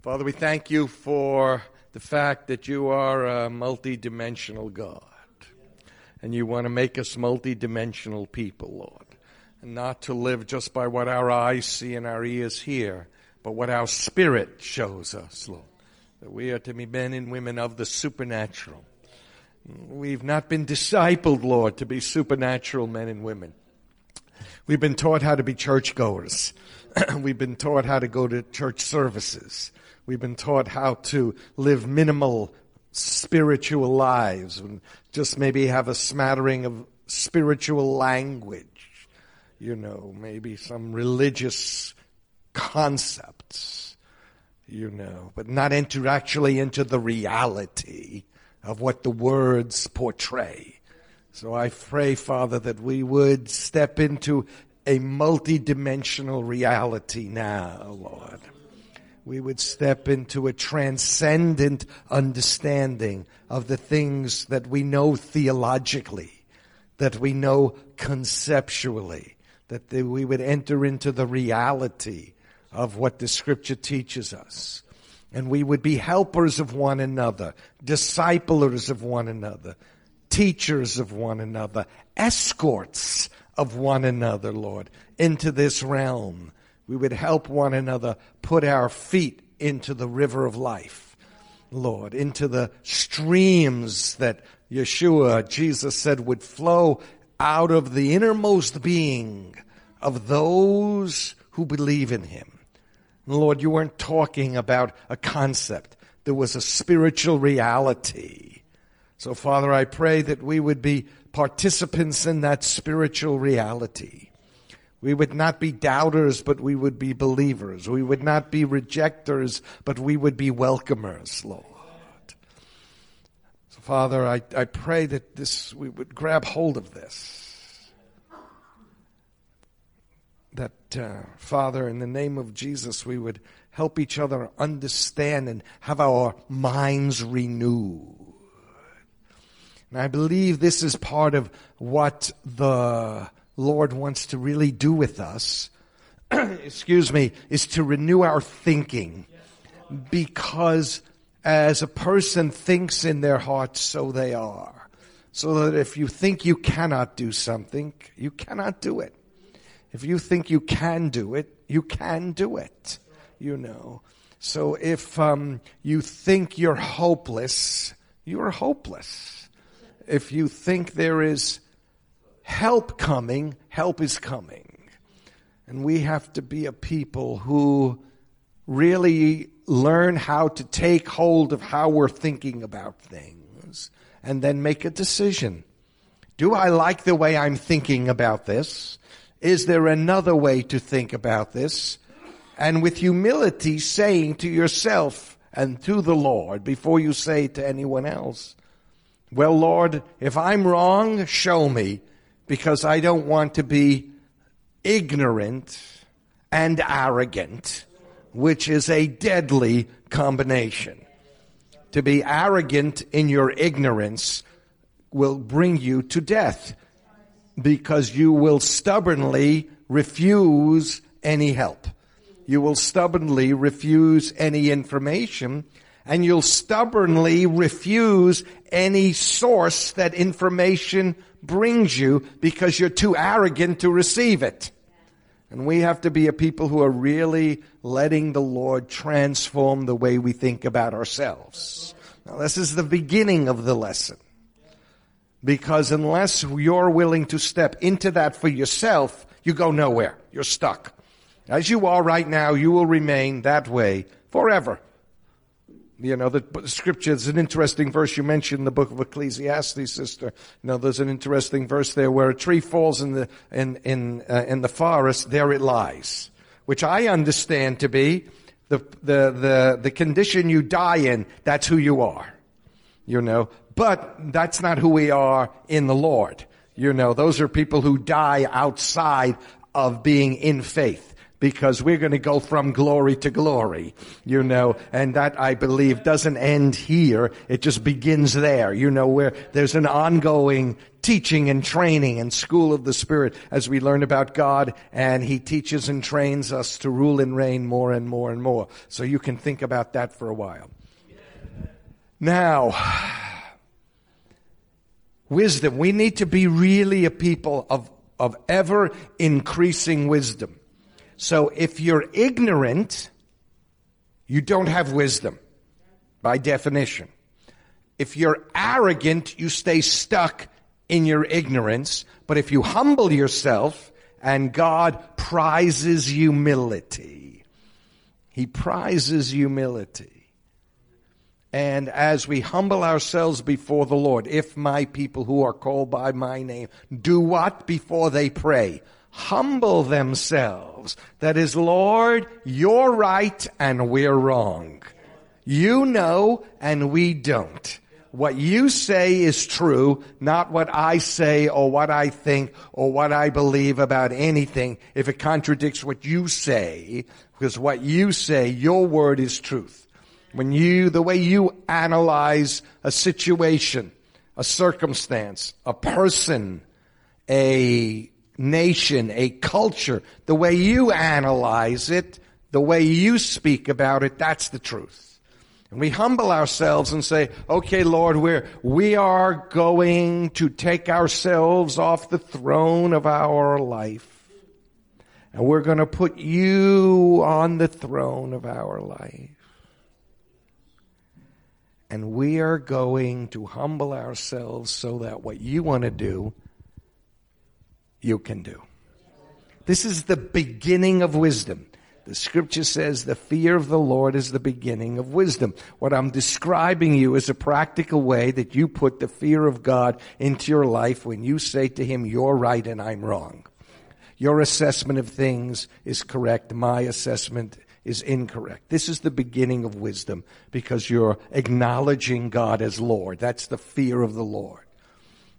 Father, we thank you for the fact that you are a multidimensional God. And you want to make us multidimensional people, Lord. And not to live just by what our eyes see and our ears hear, but what our spirit shows us, Lord. That we are to be men and women of the supernatural. We've not been discipled, Lord, to be supernatural men and women. We've been taught how to be churchgoers. We've been taught how to go to church services. We've been taught how to live minimal spiritual lives and just maybe have a smattering of spiritual language. You know, maybe some religious concepts, you know, but not enter actually into the reality of what the words portray. So I pray, Father, that we would step into a multidimensional reality now, Lord. We would step into a transcendent understanding of the things that we know theologically, that we know conceptually, that we would enter into the reality of what the scripture teaches us. And we would be helpers of one another, disciplers of one another, teachers of one another, escorts of one another, Lord, into this realm. We would help one another put our feet into the river of life, Lord, into the streams that Yeshua, Jesus said, would flow out of the innermost being of those who believe in Him. Lord, you weren't talking about a concept. There was a spiritual reality. So Father, I pray that we would be participants in that spiritual reality. We would not be doubters, but we would be believers. We would not be rejectors, but we would be welcomers, Lord. So Father, I, I pray that this, we would grab hold of this that, uh, Father, in the name of Jesus, we would help each other understand and have our minds renewed. And I believe this is part of what the Lord wants to really do with us. Excuse me, is to renew our thinking. Because as a person thinks in their heart, so they are. So that if you think you cannot do something, you cannot do it. If you think you can do it, you can do it. You know. So if um, you think you're hopeless, you're hopeless. If you think there is help coming, help is coming. And we have to be a people who really learn how to take hold of how we're thinking about things and then make a decision. Do I like the way I'm thinking about this? Is there another way to think about this? And with humility saying to yourself and to the Lord before you say to anyone else, well, Lord, if I'm wrong, show me because I don't want to be ignorant and arrogant, which is a deadly combination. To be arrogant in your ignorance will bring you to death because you will stubbornly refuse any help. You will stubbornly refuse any information and you'll stubbornly refuse any source that information brings you because you're too arrogant to receive it. And we have to be a people who are really letting the Lord transform the way we think about ourselves. Now this is the beginning of the lesson. Because unless you're willing to step into that for yourself, you go nowhere. You're stuck. As you are right now, you will remain that way forever. You know, the, scripture is an interesting verse you mentioned in the book of Ecclesiastes, sister. You know, there's an interesting verse there where a tree falls in the, in, in, uh, in the forest, there it lies. Which I understand to be the, the, the, the condition you die in, that's who you are. You know, but that's not who we are in the Lord. You know, those are people who die outside of being in faith. Because we're going to go from glory to glory, you know, and that I believe doesn't end here. It just begins there, you know, where there's an ongoing teaching and training and school of the Spirit as we learn about God and He teaches and trains us to rule and reign more and more and more. So you can think about that for a while. Now, wisdom. We need to be really a people of, of ever increasing wisdom. So if you're ignorant, you don't have wisdom by definition. If you're arrogant, you stay stuck in your ignorance. But if you humble yourself and God prizes humility, He prizes humility. And as we humble ourselves before the Lord, if my people who are called by my name do what before they pray? Humble themselves. That is, Lord, you're right and we're wrong. You know and we don't. What you say is true, not what I say or what I think or what I believe about anything if it contradicts what you say, because what you say, your word is truth. When you, the way you analyze a situation, a circumstance, a person, a nation, a culture, the way you analyze it, the way you speak about it, that's the truth. And we humble ourselves and say, okay, Lord, we're, we are going to take ourselves off the throne of our life. And we're going to put you on the throne of our life. And we are going to humble ourselves so that what you want to do you can do. This is the beginning of wisdom. The scripture says the fear of the Lord is the beginning of wisdom. What I'm describing you is a practical way that you put the fear of God into your life when you say to Him, you're right and I'm wrong. Your assessment of things is correct. My assessment is incorrect. This is the beginning of wisdom because you're acknowledging God as Lord. That's the fear of the Lord.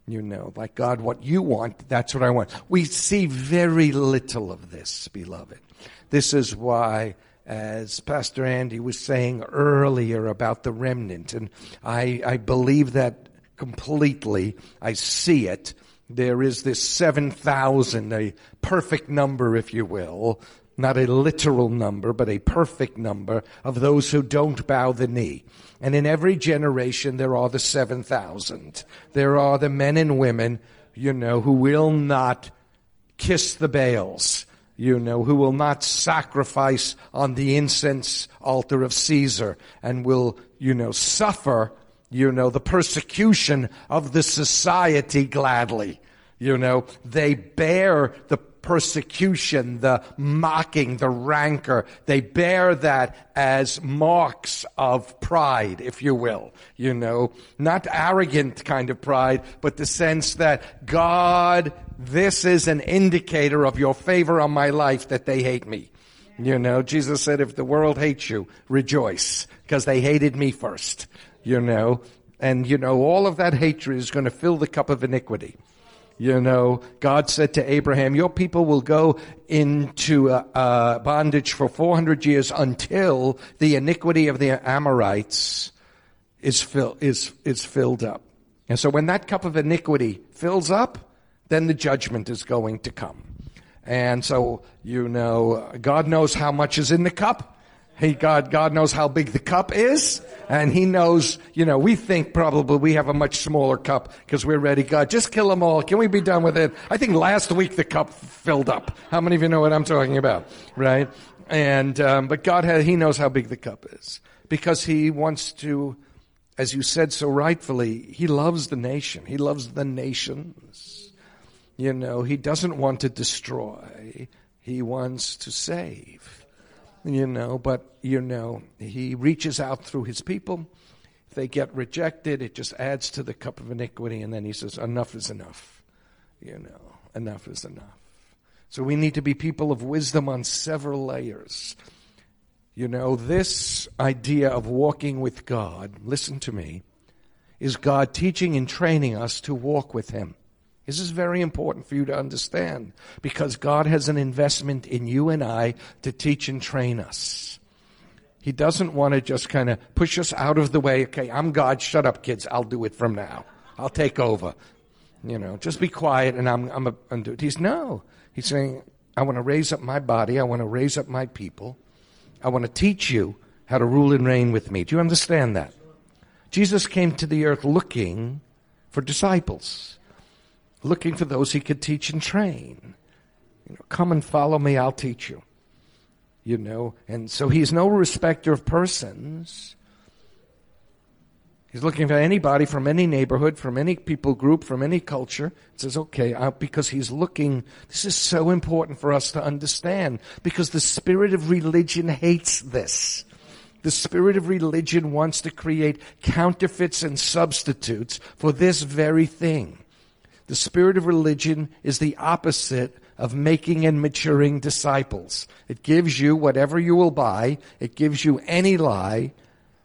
You know, like God, what you want, that's what I want. We see very little of this, beloved. This is why, as Pastor Andy was saying earlier about the remnant, and I, I believe that completely. I see it. There is this 7,000, a perfect number, if you will, not a literal number, but a perfect number of those who don't bow the knee. And in every generation, there are the 7,000. There are the men and women, you know, who will not kiss the Baals, you know, who will not sacrifice on the incense altar of Caesar and will, you know, suffer, you know, the persecution of the society gladly. You know, they bear the persecution, the mocking, the rancor. They bear that as marks of pride, if you will. You know, not arrogant kind of pride, but the sense that God, this is an indicator of your favor on my life that they hate me. You know, Jesus said, if the world hates you, rejoice, because they hated me first. You know, and you know, all of that hatred is going to fill the cup of iniquity. You know, God said to Abraham, your people will go into uh, uh, bondage for 400 years until the iniquity of the Amorites is, fill, is, is filled up. And so when that cup of iniquity fills up, then the judgment is going to come. And so, you know, God knows how much is in the cup. He, God, God knows how big the cup is, and He knows, you know, we think probably we have a much smaller cup because we're ready. God, just kill them all. Can we be done with it? I think last week the cup filled up. How many of you know what I'm talking about? Right? And, um, but God, has, He knows how big the cup is because He wants to, as you said so rightfully, He loves the nation. He loves the nations. You know, He doesn't want to destroy. He wants to save you know, but, you know, he reaches out through his people. If they get rejected, it just adds to the cup of iniquity, and then he says, enough is enough. You know, enough is enough. So we need to be people of wisdom on several layers. You know, this idea of walking with God, listen to me, is God teaching and training us to walk with Him. This is very important for you to understand because God has an investment in you and I to teach and train us. He doesn't want to just kind of push us out of the way. Okay, I'm God. Shut up, kids. I'll do it from now. I'll take over. You know, just be quiet and I'm, I'm, a, I'm do it. He's no. He's saying, I want to raise up my body. I want to raise up my people. I want to teach you how to rule and reign with me. Do you understand that? Jesus came to the earth looking for disciples looking for those he could teach and train. You know, come and follow me, I'll teach you. You know, and so he's no respecter of persons. He's looking for anybody from any neighborhood, from any people group, from any culture. He says, okay, because he's looking. This is so important for us to understand because the spirit of religion hates this. The spirit of religion wants to create counterfeits and substitutes for this very thing. The spirit of religion is the opposite of making and maturing disciples. It gives you whatever you will buy. It gives you any lie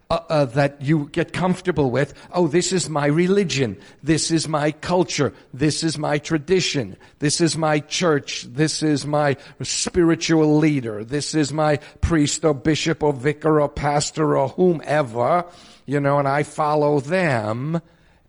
uh, uh, that you get comfortable with. Oh, this is my religion. This is my culture. This is my tradition. This is my church. This is my spiritual leader. This is my priest or bishop or vicar or pastor or whomever, you know, and I follow them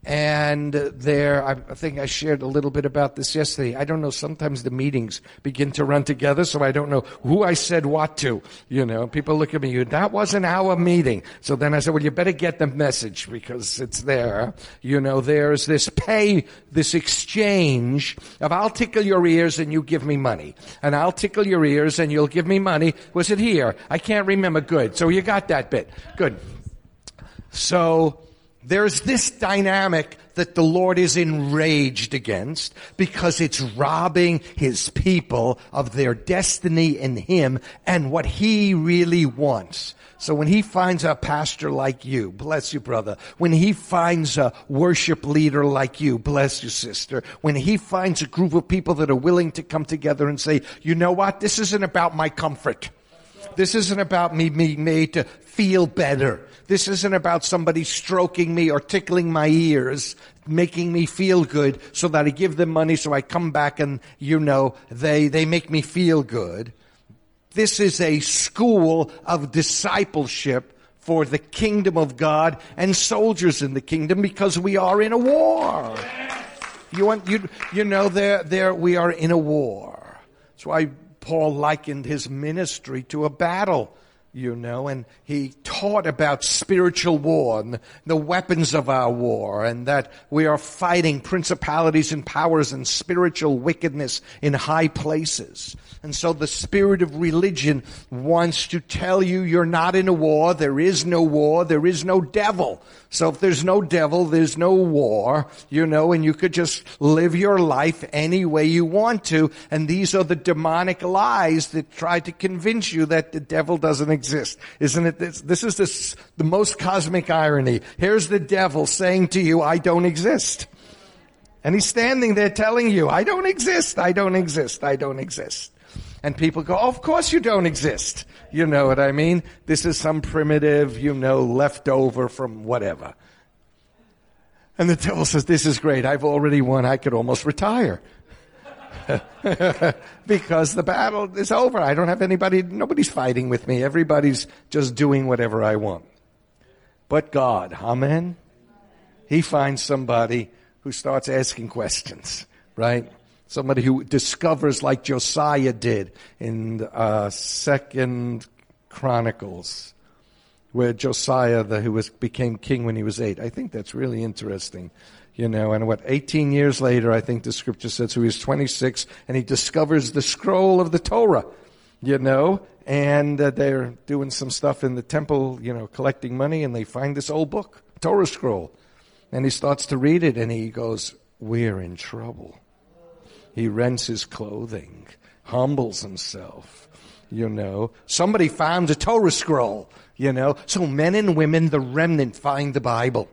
and there, I think I shared a little bit about this yesterday. I don't know, sometimes the meetings begin to run together, so I don't know who I said what to. You know, people look at me, that wasn't our meeting. So then I said, well, you better get the message because it's there. You know, there's this pay, this exchange of I'll tickle your ears and you give me money. And I'll tickle your ears and you'll give me money. Was it here? I can't remember. Good. So you got that bit. Good. So, there's this dynamic that the Lord is enraged against because it's robbing His people of their destiny in Him and what He really wants. So when He finds a pastor like you, bless you brother, when He finds a worship leader like you, bless you sister, when He finds a group of people that are willing to come together and say, you know what, this isn't about my comfort. This isn't about me being made to feel better. This isn't about somebody stroking me or tickling my ears, making me feel good so that I give them money so I come back and, you know, they, they make me feel good. This is a school of discipleship for the kingdom of God and soldiers in the kingdom because we are in a war. You want, you, you know, there, there, we are in a war. That's why Paul likened his ministry to a battle you know, and he taught about spiritual war and the weapons of our war and that we are fighting principalities and powers and spiritual wickedness in high places. And so the spirit of religion wants to tell you you're not in a war, there is no war, there is no devil. So if there's no devil, there's no war, you know, and you could just live your life any way you want to. And these are the demonic lies that try to convince you that the devil doesn't exist. Isn't it? This, this is this, the most cosmic irony. Here's the devil saying to you, I don't exist. And he's standing there telling you, I don't exist, I don't exist, I don't exist. And people go, oh, of course you don't exist. You know what I mean? This is some primitive, you know, leftover from whatever. And the devil says, this is great. I've already won. I could almost retire. because the battle is over. I don't have anybody, nobody's fighting with me. Everybody's just doing whatever I want. But God, amen? He finds somebody who starts asking questions, right? Somebody who discovers like Josiah did in uh, Second Chronicles, where Josiah, the, who was became king when he was eight. I think that's really interesting, you know. And what 18 years later, I think the scripture says, so he was 26, and he discovers the scroll of the Torah, you know. And uh, they're doing some stuff in the temple, you know, collecting money, and they find this old book, Torah scroll, and he starts to read it, and he goes, "We're in trouble." He rents his clothing, humbles himself, you know. Somebody found a Torah scroll, you know. So men and women, the remnant, find the Bible.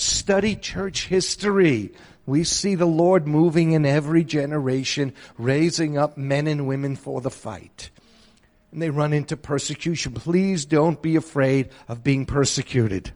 Study church history. We see the Lord moving in every generation, raising up men and women for the fight. And they run into persecution. Please don't be afraid of being persecuted.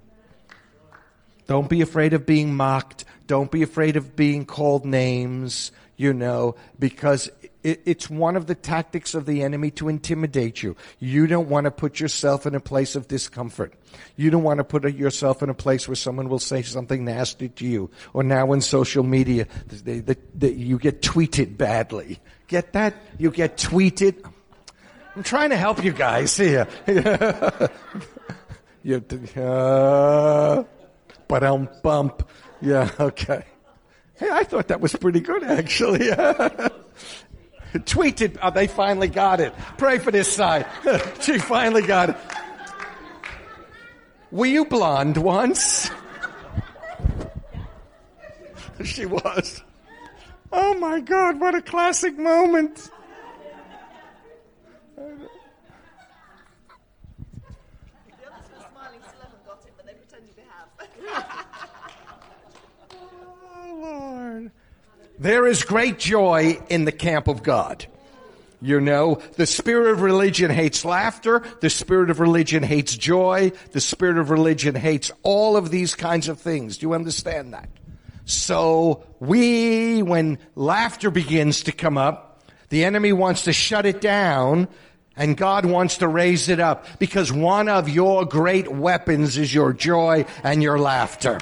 Don't be afraid of being mocked. Don't be afraid of being called names, you know, because it, it's one of the tactics of the enemy to intimidate you. You don't want to put yourself in a place of discomfort. You don't want to put yourself in a place where someone will say something nasty to you. Or now in social media, they, they, they, you get tweeted badly. Get that? You get tweeted. I'm trying to help you guys here. you, uh, but um bump. Yeah, okay. Hey, I thought that was pretty good actually. Tweeted, oh, they finally got it. Pray for this side. she finally got it. Were you blonde once? she was. Oh my God, what a classic moment. oh Lord. There is great joy in the camp of God. You know, the spirit of religion hates laughter. The spirit of religion hates joy. The spirit of religion hates all of these kinds of things. Do you understand that? So we, when laughter begins to come up, the enemy wants to shut it down and God wants to raise it up because one of your great weapons is your joy and your laughter.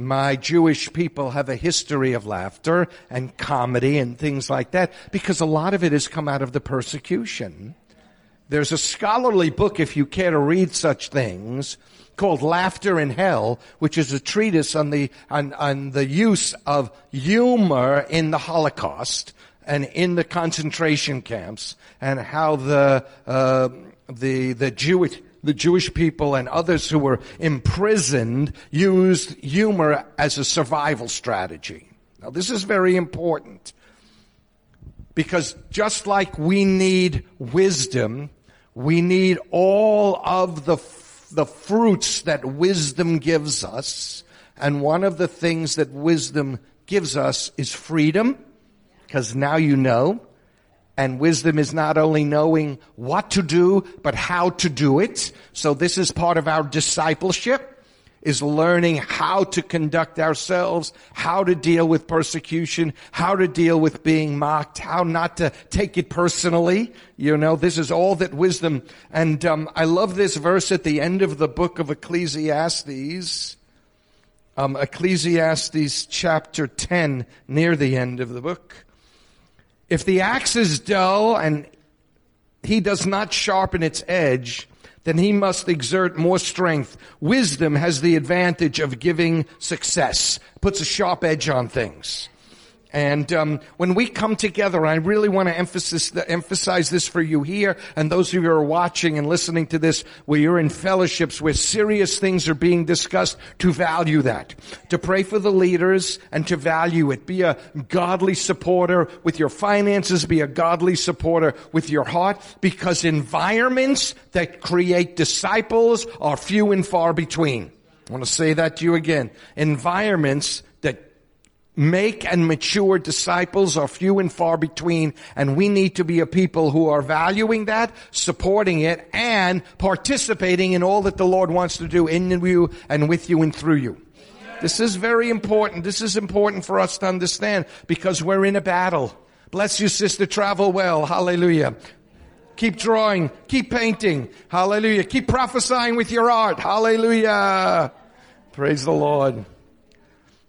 My Jewish people have a history of laughter and comedy and things like that because a lot of it has come out of the persecution. There's a scholarly book, if you care to read such things, called Laughter in Hell, which is a treatise on the, on, on the use of humor in the Holocaust and in the concentration camps and how the, uh, the, the Jewish, the Jewish people and others who were imprisoned used humor as a survival strategy. Now this is very important because just like we need wisdom, we need all of the, the fruits that wisdom gives us. And one of the things that wisdom gives us is freedom, because now you know. And wisdom is not only knowing what to do, but how to do it. So this is part of our discipleship, is learning how to conduct ourselves, how to deal with persecution, how to deal with being mocked, how not to take it personally. You know, this is all that wisdom. And um, I love this verse at the end of the book of Ecclesiastes. Um, Ecclesiastes chapter 10, near the end of the book. If the axe is dull and he does not sharpen its edge, then he must exert more strength. Wisdom has the advantage of giving success, puts a sharp edge on things. And um, when we come together, I really want to emphasize, emphasize this for you here and those of you who are watching and listening to this, where you're in fellowships where serious things are being discussed, to value that, to pray for the leaders and to value it. Be a godly supporter with your finances. Be a godly supporter with your heart, because environments that create disciples are few and far between. I want to say that to you again. Environments make and mature disciples are few and far between, and we need to be a people who are valuing that, supporting it, and participating in all that the Lord wants to do in you and with you and through you. This is very important. This is important for us to understand because we're in a battle. Bless you, sister. Travel well. Hallelujah. Keep drawing. Keep painting. Hallelujah. Keep prophesying with your art. Hallelujah. Praise the Lord.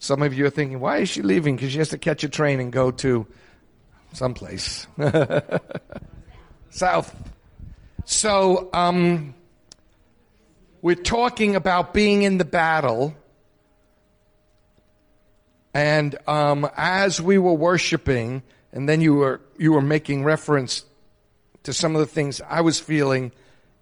Some of you are thinking, why is she leaving? Because she has to catch a train and go to someplace. South. So, um, we're talking about being in the battle. And um, as we were worshiping, and then you were you were making reference to some of the things I was feeling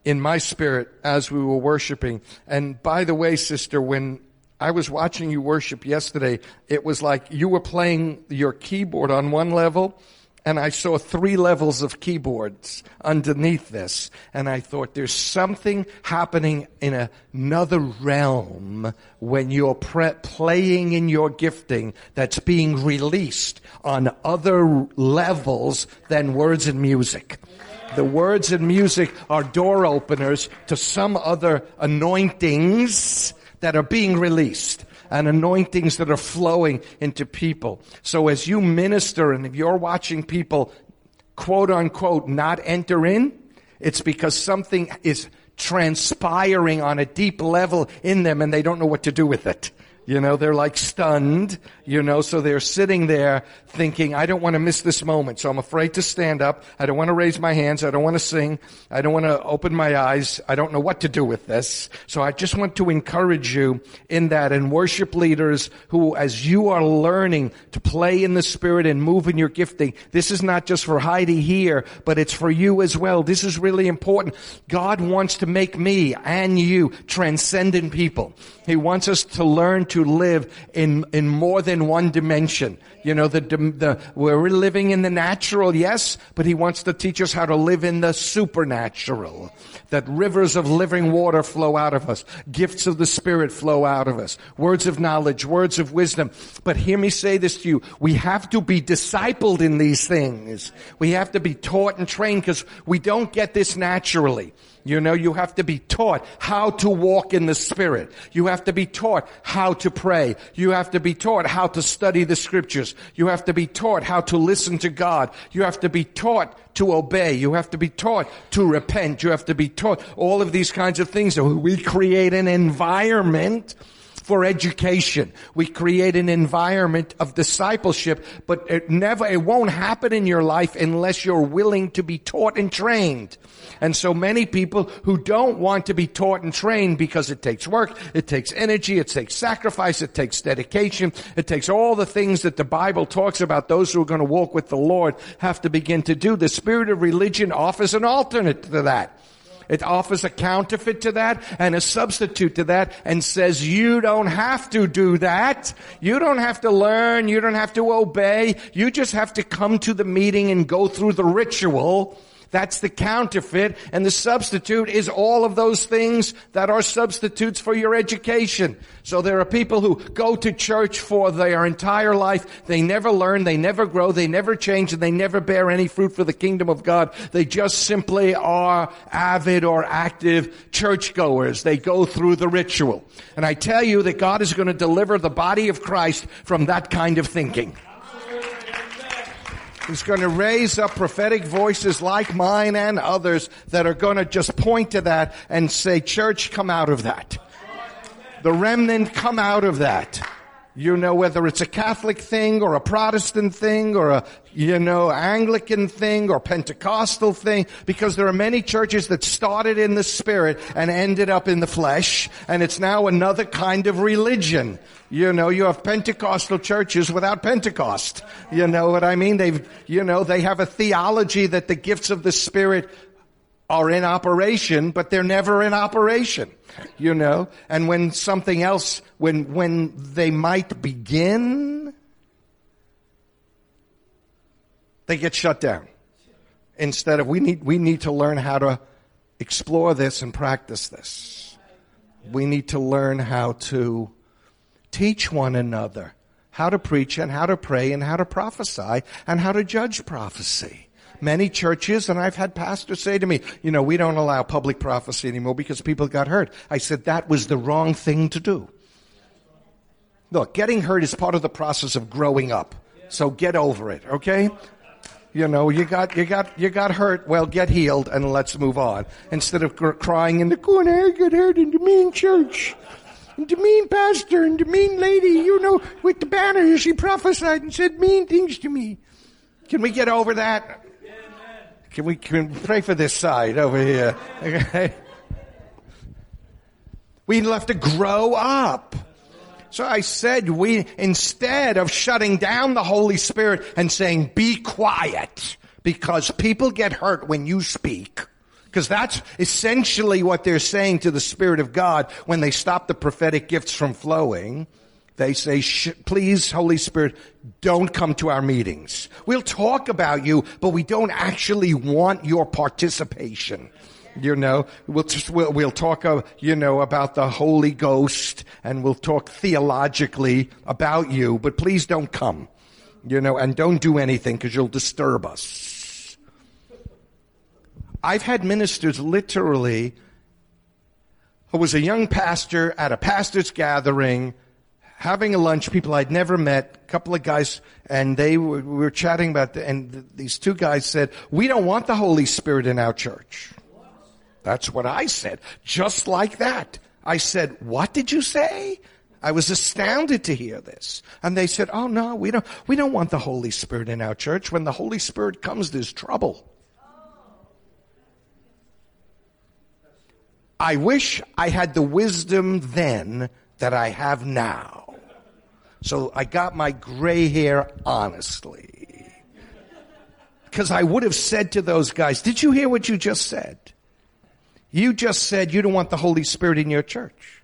in my spirit as we were worshiping. And by the way, sister, when I was watching you worship yesterday. It was like you were playing your keyboard on one level and I saw three levels of keyboards underneath this. And I thought there's something happening in another realm when you're pre- playing in your gifting that's being released on other levels than words and music. The words and music are door openers to some other anointings that are being released and anointings that are flowing into people. So as you minister and if you're watching people quote unquote not enter in, it's because something is transpiring on a deep level in them and they don't know what to do with it. You know, they're like stunned, you know, so they're sitting there thinking, I don't want to miss this moment. So I'm afraid to stand up. I don't want to raise my hands. I don't want to sing. I don't want to open my eyes. I don't know what to do with this. So I just want to encourage you in that and worship leaders who, as you are learning to play in the spirit and move in your gifting, this is not just for Heidi here, but it's for you as well. This is really important. God wants to make me and you transcendent people. He wants us to learn to live in, in more than one dimension. You know, the, the, we're living in the natural, yes, but he wants to teach us how to live in the supernatural. That rivers of living water flow out of us. Gifts of the Spirit flow out of us. Words of knowledge, words of wisdom. But hear me say this to you. We have to be discipled in these things. We have to be taught and trained because we don't get this naturally. You know, you have to be taught how to walk in the Spirit. You have to be taught how to pray. You have to be taught how to study the scriptures. You have to be taught how to listen to God. You have to be taught to obey. You have to be taught to repent. You have to be taught all of these kinds of things. So we create an environment for education. We create an environment of discipleship, but it never, it won't happen in your life unless you're willing to be taught and trained. And so many people who don't want to be taught and trained because it takes work, it takes energy, it takes sacrifice, it takes dedication, it takes all the things that the Bible talks about those who are going to walk with the Lord have to begin to do. The spirit of religion offers an alternate to that. It offers a counterfeit to that and a substitute to that and says you don't have to do that. You don't have to learn. You don't have to obey. You just have to come to the meeting and go through the ritual that's the counterfeit. And the substitute is all of those things that are substitutes for your education. So there are people who go to church for their entire life. They never learn, they never grow, they never change, and they never bear any fruit for the kingdom of God. They just simply are avid or active churchgoers. They go through the ritual. And I tell you that God is going to deliver the body of Christ from that kind of thinking. He's going to raise up prophetic voices like mine and others that are going to just point to that and say, church, come out of that. The remnant come out of that. You know, whether it's a Catholic thing or a Protestant thing or a, you know, Anglican thing or Pentecostal thing, because there are many churches that started in the spirit and ended up in the flesh, and it's now another kind of religion. You know, you have Pentecostal churches without Pentecost. You know what I mean? They've, you know, they have a theology that the gifts of the Spirit are in operation, but they're never in operation. You know? And when something else, when, when they might begin, they get shut down. Instead of, we need, we need to learn how to explore this and practice this. We need to learn how to teach one another how to preach and how to pray and how to prophesy and how to judge prophecy. Many churches, and I've had pastors say to me, you know, we don't allow public prophecy anymore because people got hurt. I said that was the wrong thing to do. Look, getting hurt is part of the process of growing up. So get over it, okay? You know, you got, you got, you got hurt. Well, get healed and let's move on. Instead of crying in the corner, I got hurt in the mean church and the mean pastor and the mean lady, you know, with the banner, she prophesied and said mean things to me. Can we get over that? Can we, can we pray for this side over here? Okay. We have to grow up. So I said we, instead of shutting down the Holy Spirit and saying, be quiet, because people get hurt when you speak. Because that's essentially what they're saying to the Spirit of God when they stop the prophetic gifts from flowing. They say, please, Holy Spirit, don't come to our meetings. We'll talk about you, but we don't actually want your participation. You know, we'll, just, we'll, we'll talk, uh, you know, about the Holy Ghost and we'll talk theologically about you, but please don't come. You know, and don't do anything because you'll disturb us. I've had ministers literally I was a young pastor at a pastor's gathering having a lunch, people I'd never met, a couple of guys, and they were, we were chatting about, the, and th- these two guys said, we don't want the Holy Spirit in our church. That's what I said. Just like that. I said, what did you say? I was astounded to hear this. And they said, oh no, we don't, we don't want the Holy Spirit in our church. When the Holy Spirit comes, there's trouble. I wish I had the wisdom then that I have now. So I got my gray hair honestly. Because I would have said to those guys, did you hear what you just said? You just said you don't want the Holy Spirit in your church.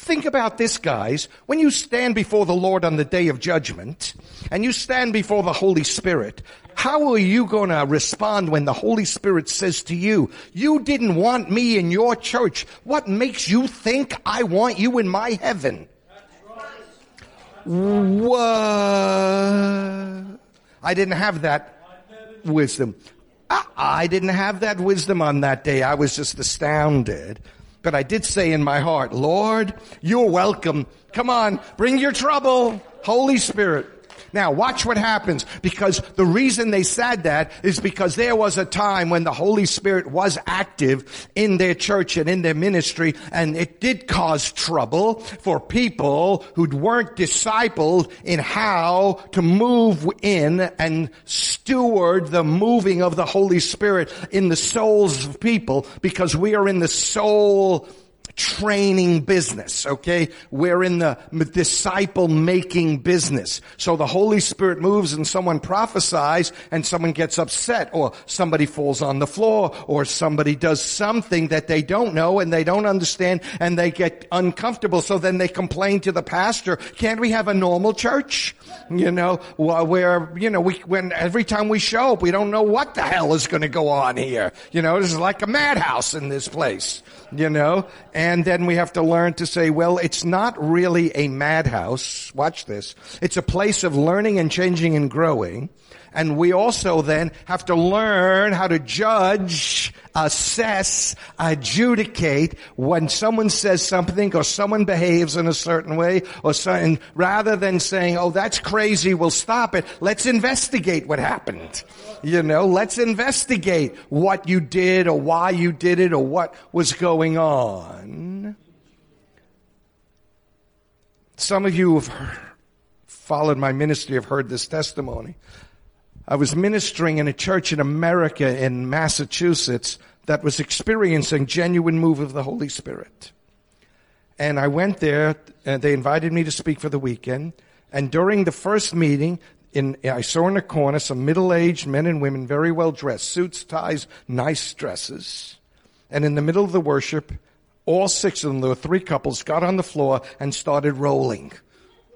Think about this, guys. When you stand before the Lord on the day of judgment and you stand before the Holy Spirit, how are you going to respond when the Holy Spirit says to you, you didn't want me in your church. What makes you think I want you in my heaven? What? I didn't have that wisdom. I, I didn't have that wisdom on that day. I was just astounded. But I did say in my heart, Lord, you're welcome. Come on, bring your trouble. Holy Spirit. Now watch what happens because the reason they said that is because there was a time when the Holy Spirit was active in their church and in their ministry and it did cause trouble for people who weren't discipled in how to move in and steward the moving of the Holy Spirit in the souls of people because we are in the soul training business, okay? We're in the disciple making business. So the Holy Spirit moves and someone prophesies and someone gets upset or somebody falls on the floor or somebody does something that they don't know and they don't understand and they get uncomfortable. So then they complain to the pastor, can't we have a normal church? You know, where, you know, we, when every time we show up, we don't know what the hell is going to go on here. You know, this is like a madhouse in this place, you know, and then we have to learn to say, well, it's not really a madhouse. Watch this. It's a place of learning and changing and growing. And we also then have to learn how to judge, assess, adjudicate when someone says something or someone behaves in a certain way or something, rather than saying, oh, that's crazy, we'll stop it. Let's investigate what happened. You know, let's investigate what you did or why you did it or what was going on. Some of you have followed my ministry have heard this testimony. I was ministering in a church in America in Massachusetts that was experiencing genuine move of the Holy Spirit. And I went there and they invited me to speak for the weekend. And during the first meeting, in, I saw in a corner some middle-aged men and women very well dressed, suits, ties, nice dresses. And in the middle of the worship, all six of them, there were three couples, got on the floor and started rolling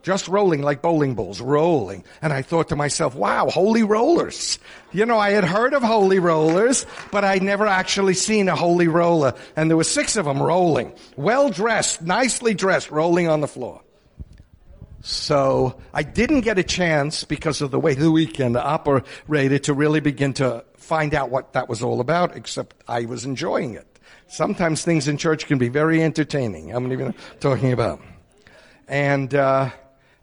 just rolling like bowling balls, rolling. And I thought to myself, wow, holy rollers. You know, I had heard of holy rollers, but I'd never actually seen a holy roller. And there were six of them rolling, well dressed, nicely dressed, rolling on the floor. So I didn't get a chance because of the way the weekend operated to really begin to find out what that was all about, except I was enjoying it. Sometimes things in church can be very entertaining. I'm even talking about. And, uh,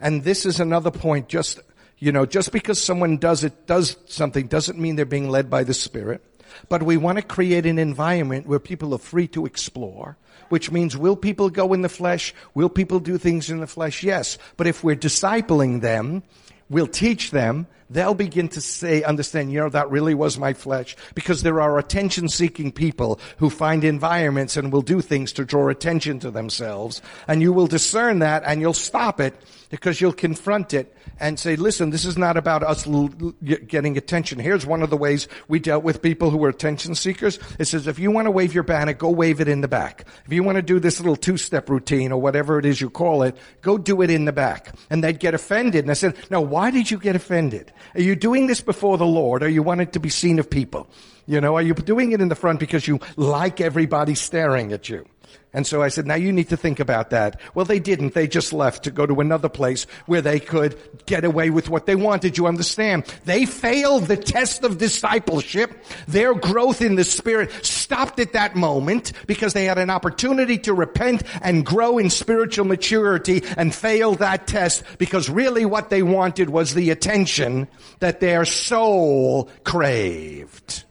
and this is another point, just, you know, just because someone does it, does something doesn't mean they're being led by the Spirit. But we want to create an environment where people are free to explore, which means will people go in the flesh? Will people do things in the flesh? Yes. But if we're discipling them, we'll teach them, they'll begin to say, understand, you know, that really was my flesh. Because there are attention seeking people who find environments and will do things to draw attention to themselves. And you will discern that and you'll stop it because you'll confront it and say, listen, this is not about us l- l- getting attention. Here's one of the ways we dealt with people who were attention seekers. It says, if you want to wave your banner, go wave it in the back. If you want to do this little two-step routine or whatever it is you call it, go do it in the back. And they'd get offended. And I said, now why did you get offended? Are you doing this before the Lord or you want it to be seen of people? You know, are you doing it in the front because you like everybody staring at you? And so I said, now you need to think about that. Well, they didn't. They just left to go to another place where they could get away with what they wanted. You understand? They failed the test of discipleship. Their growth in the Spirit stopped at that moment because they had an opportunity to repent and grow in spiritual maturity and failed that test because really what they wanted was the attention that their soul craved.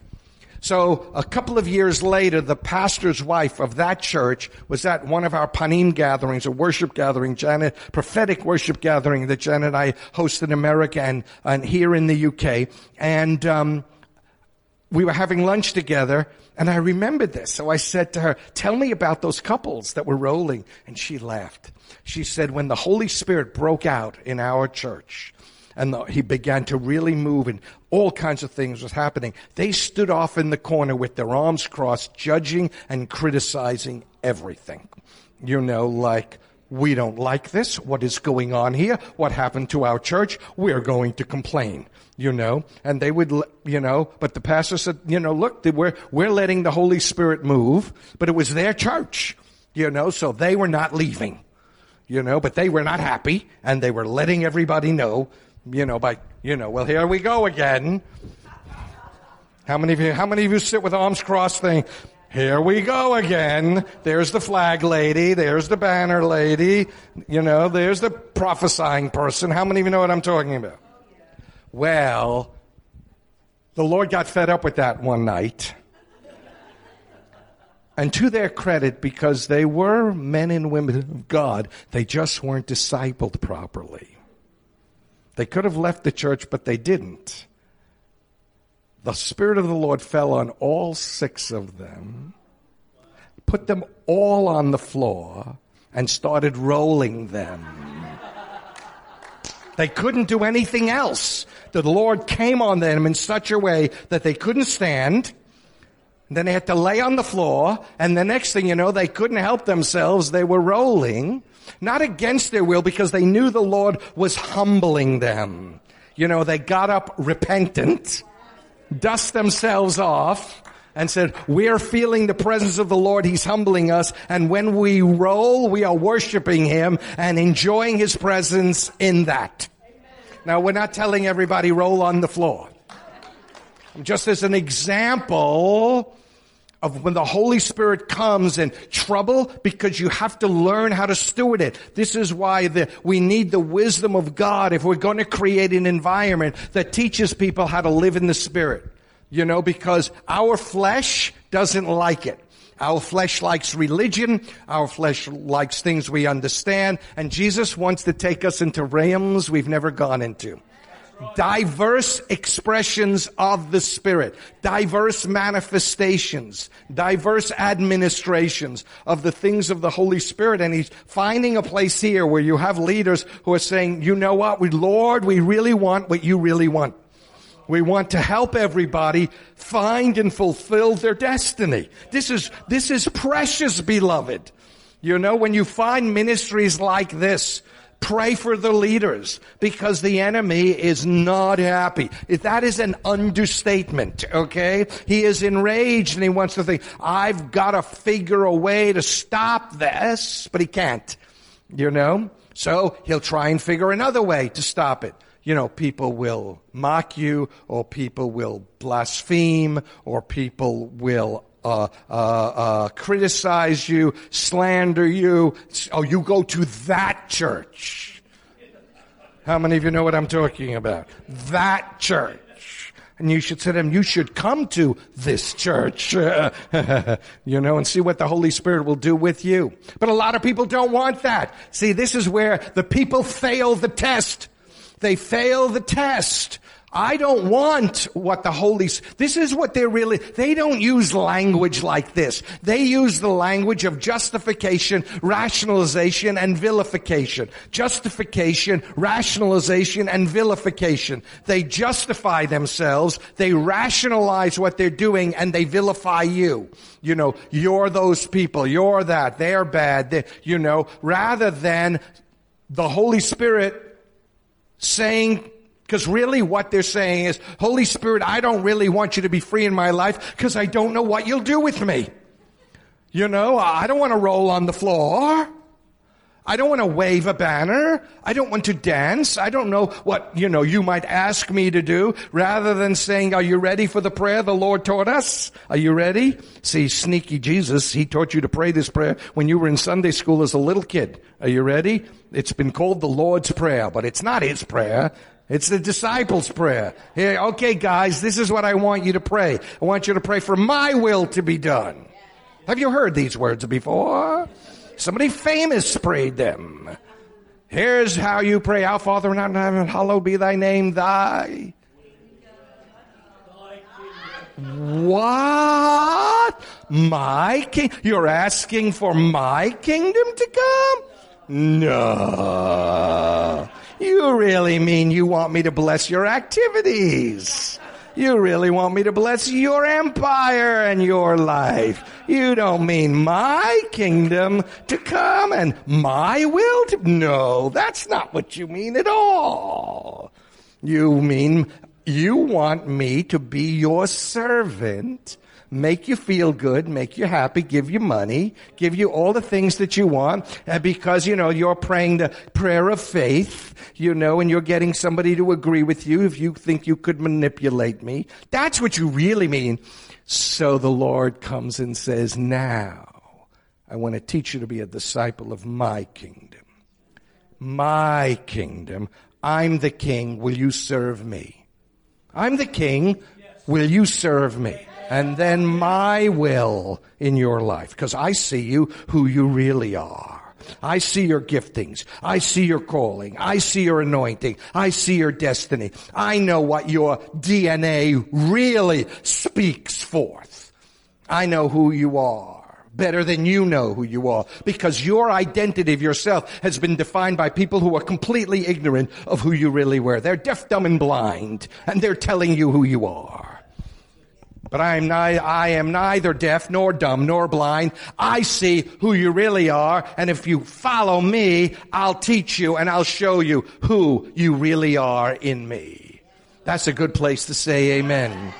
So a couple of years later, the pastor's wife of that church was at one of our Panim gatherings, a worship gathering, Janet, prophetic worship gathering that Janet and I host in America and, and here in the UK. And, um, we were having lunch together and I remembered this. So I said to her, tell me about those couples that were rolling. And she laughed. She said, when the Holy Spirit broke out in our church, and the, he began to really move and all kinds of things was happening. They stood off in the corner with their arms crossed, judging and criticizing everything. You know, like, we don't like this. What is going on here? What happened to our church? We're going to complain, you know. And they would, you know, but the pastor said, you know, look, we're, we're letting the Holy Spirit move, but it was their church, you know, so they were not leaving, you know, but they were not happy and they were letting everybody know you know, by, you know, well, here we go again. How many of you, how many of you sit with arms crossed thing? Here we go again. There's the flag lady. There's the banner lady. You know, there's the prophesying person. How many of you know what I'm talking about? Well, the Lord got fed up with that one night. And to their credit, because they were men and women of God, they just weren't discipled properly. They could have left the church, but they didn't. The Spirit of the Lord fell on all six of them, put them all on the floor, and started rolling them. They couldn't do anything else. The Lord came on them in such a way that they couldn't stand. Then they had to lay on the floor, and the next thing you know, they couldn't help themselves. They were rolling. Not against their will because they knew the Lord was humbling them. You know, they got up repentant, dust themselves off, and said, we're feeling the presence of the Lord. He's humbling us. And when we roll, we are worshiping Him and enjoying His presence in that. Now, we're not telling everybody roll on the floor. Just as an example, of when the Holy Spirit comes and trouble because you have to learn how to steward it. This is why the, we need the wisdom of God if we're going to create an environment that teaches people how to live in the Spirit. You know, because our flesh doesn't like it. Our flesh likes religion. Our flesh likes things we understand. And Jesus wants to take us into realms we've never gone into diverse expressions of the Spirit, diverse manifestations, diverse administrations of the things of the Holy Spirit. And He's finding a place here where you have leaders who are saying, you know what, we, Lord, we really want what you really want. We want to help everybody find and fulfill their destiny. This is, this is precious, beloved. You know, when you find ministries like this, Pray for the leaders because the enemy is not happy. That is an understatement, okay? He is enraged and he wants to think, I've got to figure a way to stop this, but he can't, you know? So he'll try and figure another way to stop it you know, people will mock you, or people will blaspheme, or people will uh, uh, uh, criticize you, slander you. Oh, you go to that church. How many of you know what I'm talking about? That church. And you should say to them, you should come to this church, you know, and see what the Holy Spirit will do with you. But a lot of people don't want that. See, this is where the people fail the test. They fail the test. I don't want what the Holy, this is what they're really, they don't use language like this. They use the language of justification, rationalization, and vilification. Justification, rationalization, and vilification. They justify themselves, they rationalize what they're doing, and they vilify you. You know, you're those people, you're that, they're bad, they, you know, rather than the Holy Spirit saying because really what they're saying is, Holy Spirit, I don't really want you to be free in my life because I don't know what you'll do with me. You know, I don't want to roll on the floor. I don't want to wave a banner. I don't want to dance. I don't know what, you know, you might ask me to do rather than saying, are you ready for the prayer the Lord taught us? Are you ready? See, sneaky Jesus, he taught you to pray this prayer when you were in Sunday school as a little kid. Are you ready? It's been called the Lord's Prayer, but it's not his prayer. It's the disciples' prayer. Okay, guys, this is what I want you to pray. I want you to pray for my will to be done. Have you heard these words before? Somebody famous prayed them. Here's how you pray, Our Father in heaven, hallowed be thy name, thy. What? My king? You're asking for my kingdom to come? No. You really mean you want me to bless your activities. You really want me to bless your empire and your life. You don't mean my kingdom to come and my will to, no, that's not what you mean at all. You mean you want me to be your servant make you feel good, make you happy, give you money, give you all the things that you want, and uh, because, you know, you're praying the prayer of faith, you know, and you're getting somebody to agree with you if you think you could manipulate me. That's what you really mean. So the Lord comes and says, now, I want to teach you to be a disciple of my kingdom. My kingdom. I'm the king. Will you serve me? I'm the king. Will you serve me? And then my will in your life. Because I see you who you really are. I see your giftings. I see your calling. I see your anointing. I see your destiny. I know what your DNA really speaks forth. I know who you are better than you know who you are because your identity of yourself has been defined by people who are completely ignorant of who you really were. They're deaf, dumb, and blind and they're telling you who you are. But I am, ni- I am neither deaf nor dumb nor blind. I see who you really are. And if you follow me, I'll teach you and I'll show you who you really are in me. That's a good place to say amen.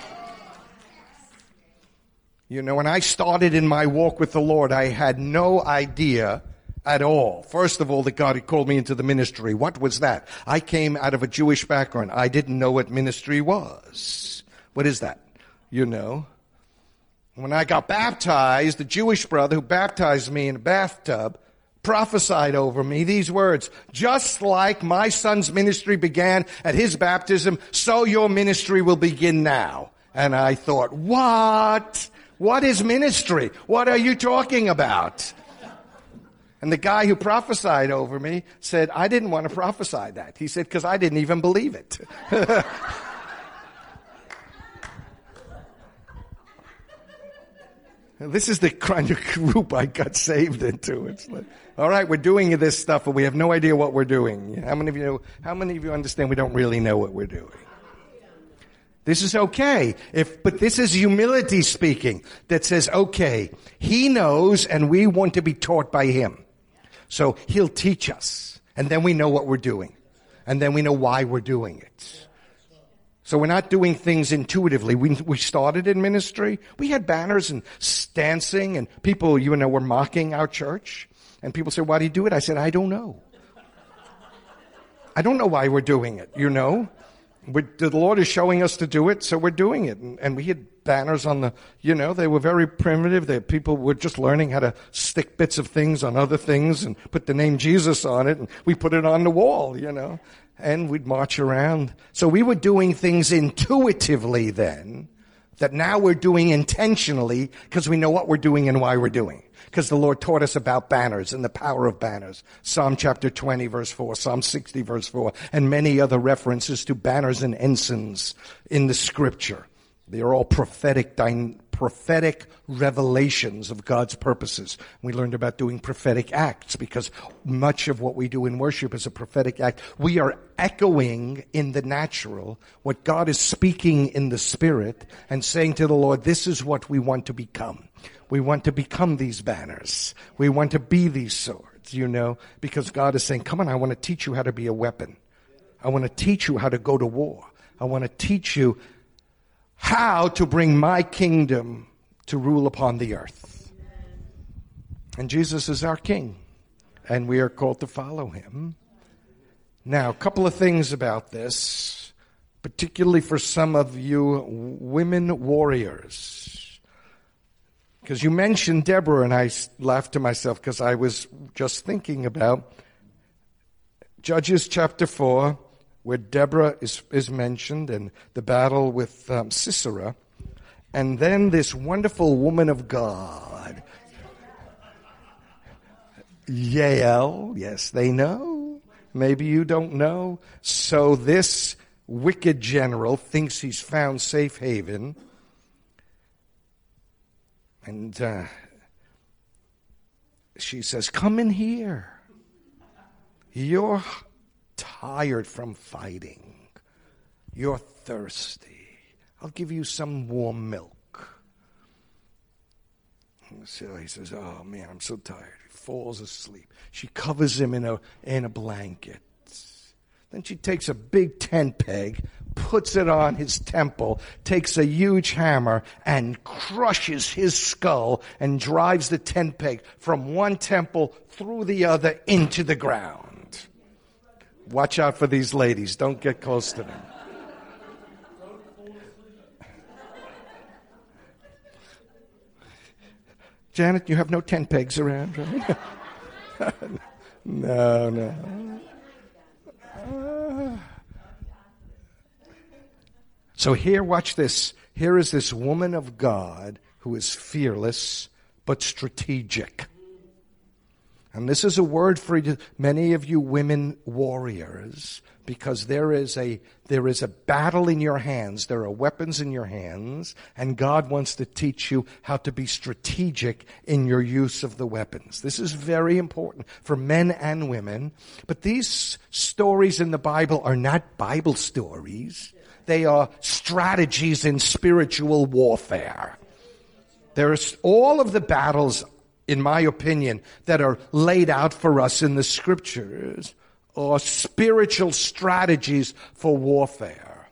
You know, when I started in my walk with the Lord, I had no idea at all. First of all, that God had called me into the ministry. What was that? I came out of a Jewish background. I didn't know what ministry was. What is that? You know. When I got baptized, the Jewish brother who baptized me in a bathtub prophesied over me these words, just like my son's ministry began at his baptism, so your ministry will begin now. And I thought, what? What is ministry? What are you talking about? And the guy who prophesied over me said, I didn't want to prophesy that. He said, because I didn't even believe it. This is the kind of group I got saved into. It's like, all right, we're doing this stuff, but we have no idea what we're doing. How many of you, how many of you understand we don't really know what we're doing? This is okay. If, but this is humility speaking that says, okay, he knows and we want to be taught by him. So he'll teach us and then we know what we're doing and then we know why we're doing it. So we're not doing things intuitively. We, we started in ministry. We had banners and dancing and people, you know, were mocking our church. And people said, why do you do it? I said, I don't know. I don't know why we're doing it, you know. The Lord is showing us to do it, so we're doing it. And, and we had banners on the, you know, they were very primitive. They, people were just learning how to stick bits of things on other things and put the name Jesus on it. And we put it on the wall, you know and we'd march around. So we were doing things intuitively then that now we're doing intentionally because we know what we're doing and why we're doing. Because the Lord taught us about banners and the power of banners. Psalm chapter 20 verse 4, Psalm 60 verse 4, and many other references to banners and ensigns in the scripture. They are all prophetic prophetic revelations of God's purposes. We learned about doing prophetic acts because much of what we do in worship is a prophetic act. We are echoing in the natural what God is speaking in the spirit and saying to the Lord, this is what we want to become. We want to become these banners. We want to be these swords, you know, because God is saying, come on, I want to teach you how to be a weapon. I want to teach you how to go to war. I want to teach you how to bring my kingdom to rule upon the earth. And Jesus is our King, and we are called to follow him. Now, a couple of things about this, particularly for some of you women warriors. Because you mentioned Deborah, and I laughed to myself because I was just thinking about Judges chapter 4, where Deborah is, is mentioned and the battle with um, Sisera. And then this wonderful woman of God, Yael, yes, they know. Maybe you don't know. So this wicked general thinks he's found safe haven. And uh, she says, Come in here. You're tired from fighting. You're thirsty. I'll give you some warm milk. So he says, Oh man, I'm so tired. He falls asleep. She covers him in a, in a blanket. Then she takes a big tent peg, puts it on his temple, takes a huge hammer, and crushes his skull and drives the tent peg from one temple through the other into the ground. Watch out for these ladies. Don't get close to them. Janet, you have no tent pegs around, right? no, no. so here, watch this. Here is this woman of God who is fearless but strategic. And this is a word for many of you women warriors because there is a, there is a battle in your hands. There are weapons in your hands and God wants to teach you how to be strategic in your use of the weapons. This is very important for men and women. But these stories in the Bible are not Bible stories. They are strategies in spiritual warfare. There's all of the battles in my opinion, that are laid out for us in the scriptures are spiritual strategies for warfare.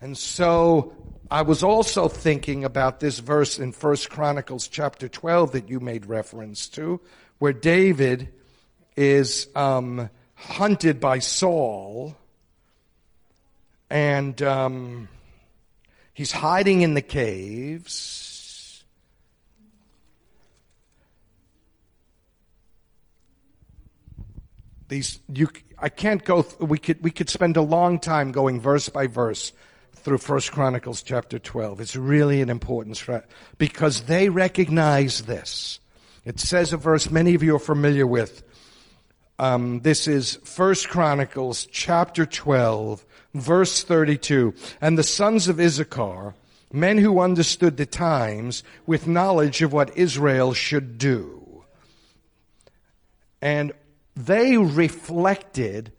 And so I was also thinking about this verse in First Chronicles chapter 12 that you made reference to, where David is um, hunted by Saul and um, he's hiding in the caves These you, I can't go. We could we could spend a long time going verse by verse through First Chronicles chapter twelve. It's really an important because they recognize this. It says a verse many of you are familiar with. Um, this is First Chronicles chapter twelve, verse thirty-two. And the sons of Issachar, men who understood the times, with knowledge of what Israel should do. And they reflected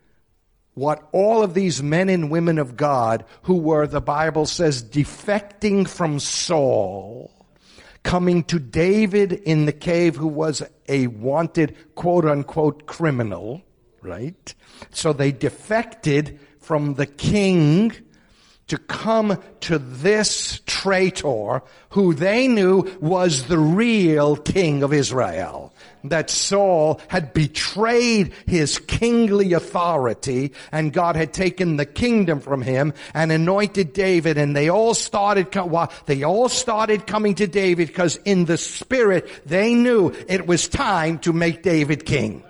what all of these men and women of God who were, the Bible says, defecting from Saul, coming to David in the cave who was a wanted quote unquote criminal, right? So they defected from the king to come to this traitor who they knew was the real king of Israel that Saul had betrayed his kingly authority and God had taken the kingdom from him and anointed David and they all started, they all started coming to David because in the spirit they knew it was time to make David king.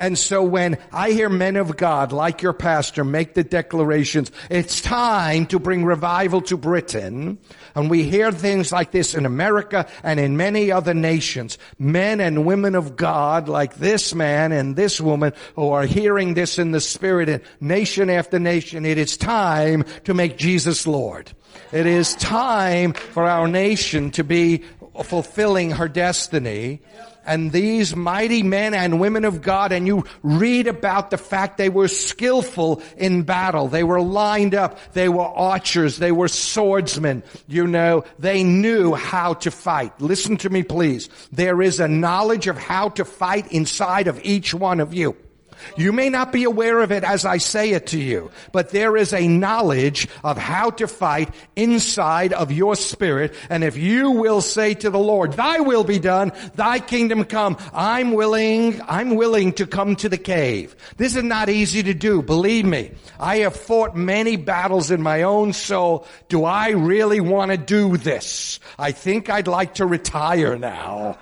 And so when I hear men of God, like your pastor, make the declarations, it's time to bring revival to Britain, and we hear things like this in America and in many other nations, men and women of God, like this man and this woman, who are hearing this in the spirit and nation after nation, it is time to make Jesus Lord. It is time for our nation to be fulfilling her destiny and these mighty men and women of God and you read about the fact they were skillful in battle. They were lined up. They were archers. They were swordsmen. You know, they knew how to fight. Listen to me please. There is a knowledge of how to fight inside of each one of you. You may not be aware of it as I say it to you, but there is a knowledge of how to fight inside of your spirit. And if you will say to the Lord, thy will be done, thy kingdom come, I'm willing, I'm willing to come to the cave. This is not easy to do. Believe me. I have fought many battles in my own soul. Do I really want to do this? I think I'd like to retire now.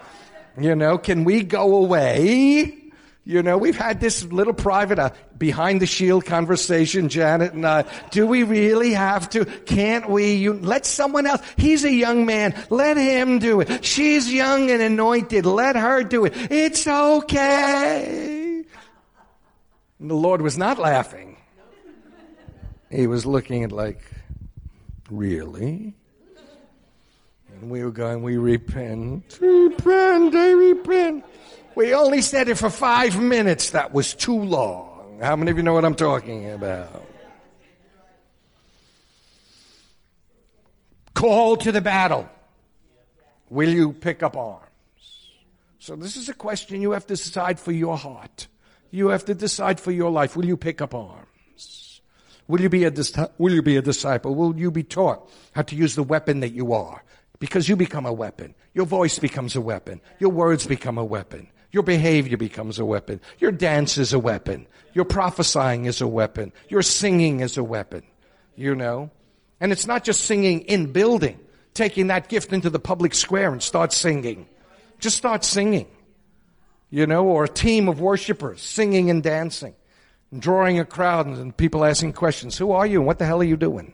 You know, can we go away? You know, we've had this little private uh, behind the shield conversation, Janet and I. Do we really have to? Can't we? You, let someone else. He's a young man. Let him do it. She's young and anointed. Let her do it. It's okay. And the Lord was not laughing. He was looking at like, really? And we were going, we repent. Repent, I repent. We only said it for five minutes. That was too long. How many of you know what I'm talking about? Call to the battle. Will you pick up arms? So this is a question you have to decide for your heart. You have to decide for your life. Will you pick up arms? Will you be a, will you be a disciple? Will you be taught how to use the weapon that you are? Because you become a weapon. Your voice becomes a weapon. Your words become a weapon. Your behavior becomes a weapon. Your dance is a weapon. Your prophesying is a weapon. Your singing is a weapon. You know? And it's not just singing in building, taking that gift into the public square and start singing. Just start singing. You know, or a team of worshipers singing and dancing, and drawing a crowd and people asking questions. Who are you and what the hell are you doing?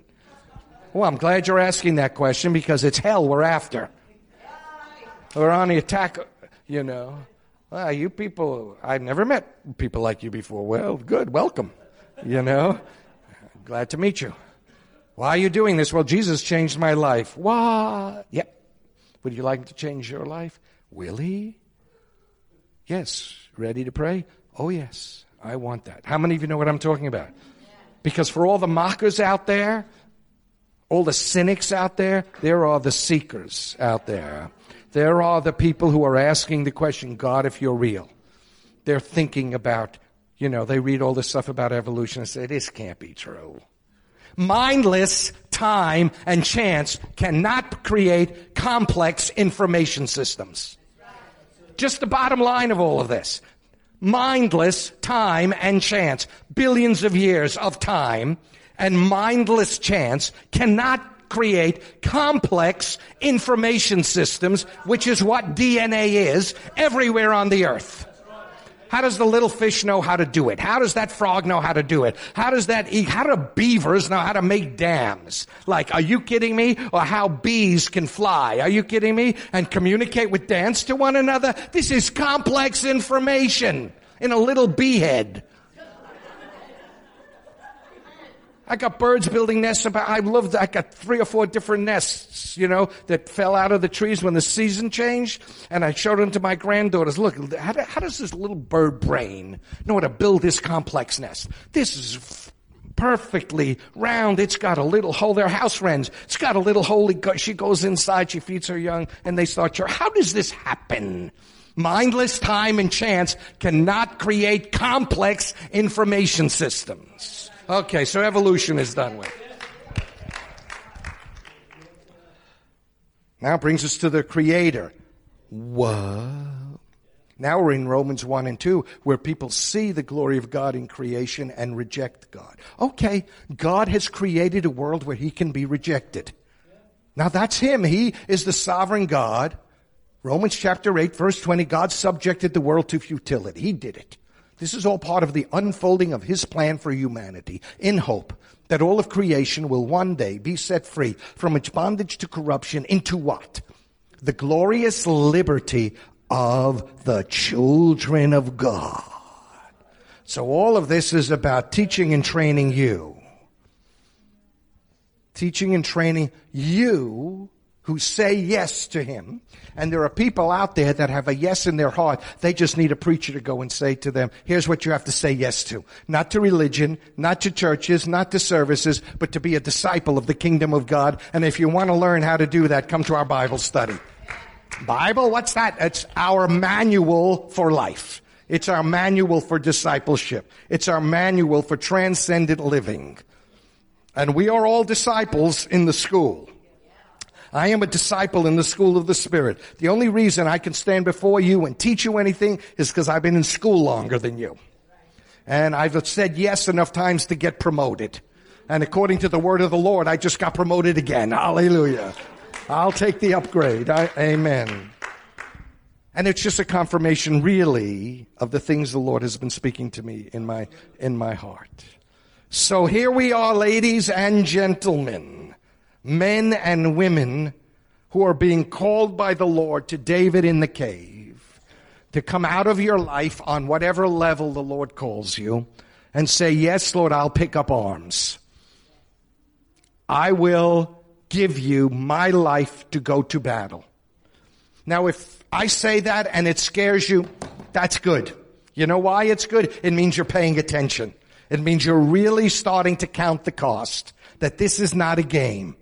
Well, I'm glad you're asking that question because it's hell we're after. We're on the attack, you know. Well, you people, I've never met people like you before. Well, good, welcome. You know, glad to meet you. Why are you doing this? Well, Jesus changed my life. What? Yep. Would you like to change your life? Will he? Yes. Ready to pray? Oh, yes. I want that. How many of you know what I'm talking about? Because for all the mockers out there, all the cynics out there, there are the seekers out there. There are the people who are asking the question, God, if you're real. They're thinking about, you know, they read all this stuff about evolution and say, this can't be true. Mindless time and chance cannot create complex information systems. Just the bottom line of all of this. Mindless time and chance, billions of years of time and mindless chance cannot create complex information systems, which is what DNA is everywhere on the earth. How does the little fish know how to do it? How does that frog know how to do it? How does that, how do beavers know how to make dams? Like, are you kidding me? Or how bees can fly? Are you kidding me? And communicate with dance to one another? This is complex information in a little bee head. I got birds building nests. About, I love that. I got three or four different nests, you know, that fell out of the trees when the season changed. And I showed them to my granddaughters. Look, how, how does this little bird brain know how to build this complex nest? This is f- perfectly round. It's got a little hole. They're house wrens. It's got a little hole. She goes inside. She feeds her young and they start, how does this happen? Mindless time and chance cannot create complex information systems. Okay, so evolution is done with. Now brings us to the Creator. What? Now we're in Romans 1 and 2 where people see the glory of God in creation and reject God. Okay, God has created a world where he can be rejected. Now that's him. He is the sovereign God. Romans chapter 8 verse 20, God subjected the world to futility. He did it. This is all part of the unfolding of His plan for humanity in hope that all of creation will one day be set free from its bondage to corruption into what? The glorious liberty of the children of God. So all of this is about teaching and training you. Teaching and training you who say yes to him. And there are people out there that have a yes in their heart. They just need a preacher to go and say to them, here's what you have to say yes to. Not to religion, not to churches, not to services, but to be a disciple of the kingdom of God. And if you want to learn how to do that, come to our Bible study. Bible? What's that? It's our manual for life. It's our manual for discipleship. It's our manual for transcendent living. And we are all disciples in the school. I am a disciple in the school of the Spirit. The only reason I can stand before you and teach you anything is because I've been in school longer than you. And I've said yes enough times to get promoted. And according to the word of the Lord, I just got promoted again. Hallelujah. I'll take the upgrade. I, amen. And it's just a confirmation really of the things the Lord has been speaking to me in my, in my heart. So here we are, ladies and gentlemen, men and women who are being called by the Lord to David in the cave to come out of your life on whatever level the Lord calls you and say, yes, Lord, I'll pick up arms. I will give you my life to go to battle. Now, if I say that and it scares you, that's good. You know why it's good? It means you're paying attention. It means you're really starting to count the cost. That this is not a game.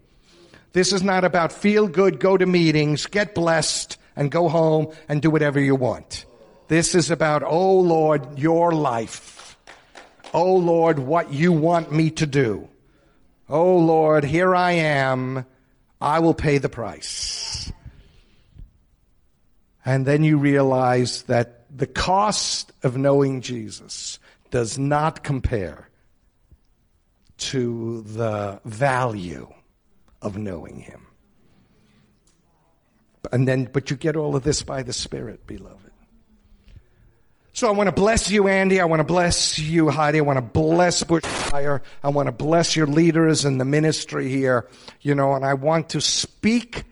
This is not about feel good, go to meetings, get blessed, and go home and do whatever you want. This is about, oh Lord, your life. Oh Lord, what you want me to do. Oh Lord, here I am. I will pay the price. And then you realize that the cost of knowing Jesus does not compare to the value of knowing him. And then, but you get all of this by the Spirit, beloved. So I want to bless you, Andy. I want to bless you, Heidi. I want to bless Bushfire. I want to bless your leaders and the ministry here, you know, and I want to speak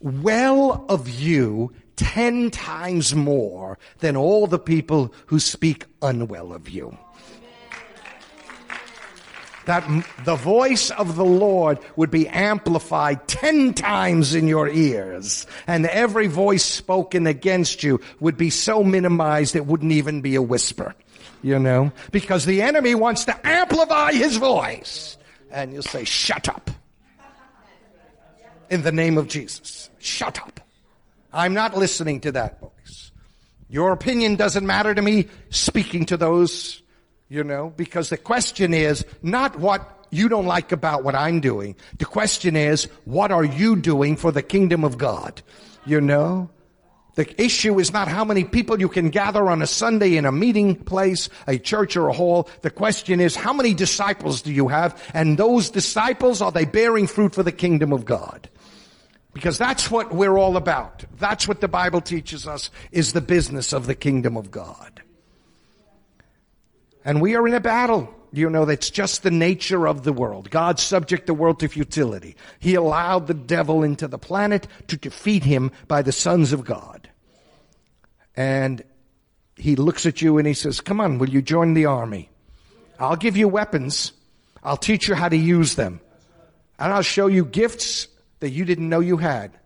well of you ten times more than all the people who speak unwell of you that the voice of the Lord would be amplified ten times in your ears, and every voice spoken against you would be so minimized it wouldn't even be a whisper, you know, because the enemy wants to amplify his voice. And you'll say, shut up. In the name of Jesus. Shut up. I'm not listening to that voice. Your opinion doesn't matter to me speaking to those you know, because the question is not what you don't like about what I'm doing. The question is, what are you doing for the kingdom of God? You know? The issue is not how many people you can gather on a Sunday in a meeting place, a church or a hall. The question is, how many disciples do you have? And those disciples, are they bearing fruit for the kingdom of God? Because that's what we're all about. That's what the Bible teaches us is the business of the kingdom of God. And we are in a battle. You know, that's just the nature of the world. God subject the world to futility. He allowed the devil into the planet to defeat him by the sons of God. And he looks at you and he says, come on, will you join the army? I'll give you weapons. I'll teach you how to use them. And I'll show you gifts that you didn't know you had.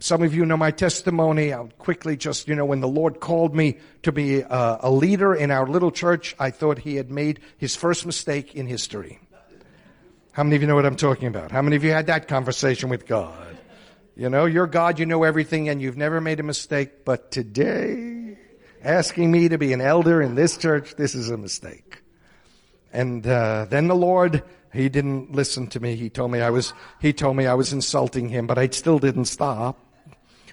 Some of you know my testimony. I'll quickly just, you know, when the Lord called me to be a, a, leader in our little church, I thought he had made his first mistake in history. How many of you know what I'm talking about? How many of you had that conversation with God? You know, you're God, you know everything, and you've never made a mistake, but today, asking me to be an elder in this church, this is a mistake. And uh, then the Lord he didn't listen to me. He told me I was, he told me I was insulting him, but I still didn't stop.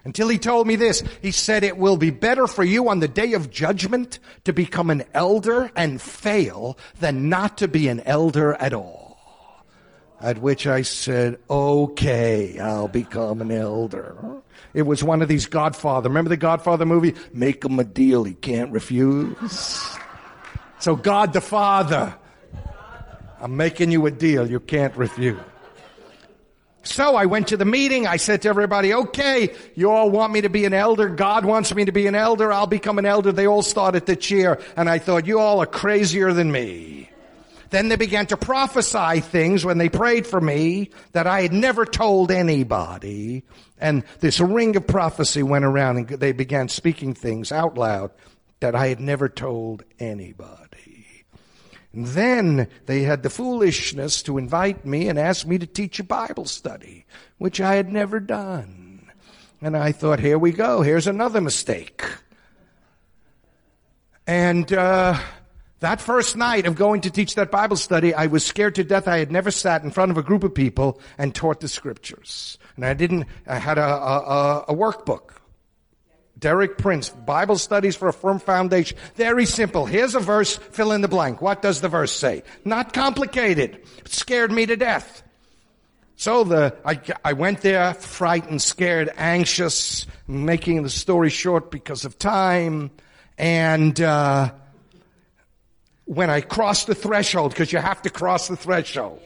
Until he told me this, he said it will be better for you on the day of judgment to become an elder and fail than not to be an elder at all. At which I said, okay, I'll become an elder. It was one of these Godfather. Remember the Godfather movie? Make him a deal he can't refuse. So God the Father I'm making you a deal you can't refuse. So I went to the meeting. I said to everybody, okay, you all want me to be an elder. God wants me to be an elder. I'll become an elder. They all started to cheer. And I thought, you all are crazier than me. Then they began to prophesy things when they prayed for me that I had never told anybody. And this ring of prophecy went around and they began speaking things out loud that I had never told anybody. And then they had the foolishness to invite me and ask me to teach a Bible study, which I had never done. And I thought, here we go. Here's another mistake. And uh, that first night of going to teach that Bible study, I was scared to death. I had never sat in front of a group of people and taught the scriptures. And I didn't, I had a, a, a workbook. Derek Prince, Bible Studies for a Firm Foundation. Very simple. Here's a verse, fill in the blank. What does the verse say? Not complicated. It scared me to death. So the, I, I went there frightened, scared, anxious, making the story short because of time. And, uh, when I crossed the threshold, because you have to cross the threshold.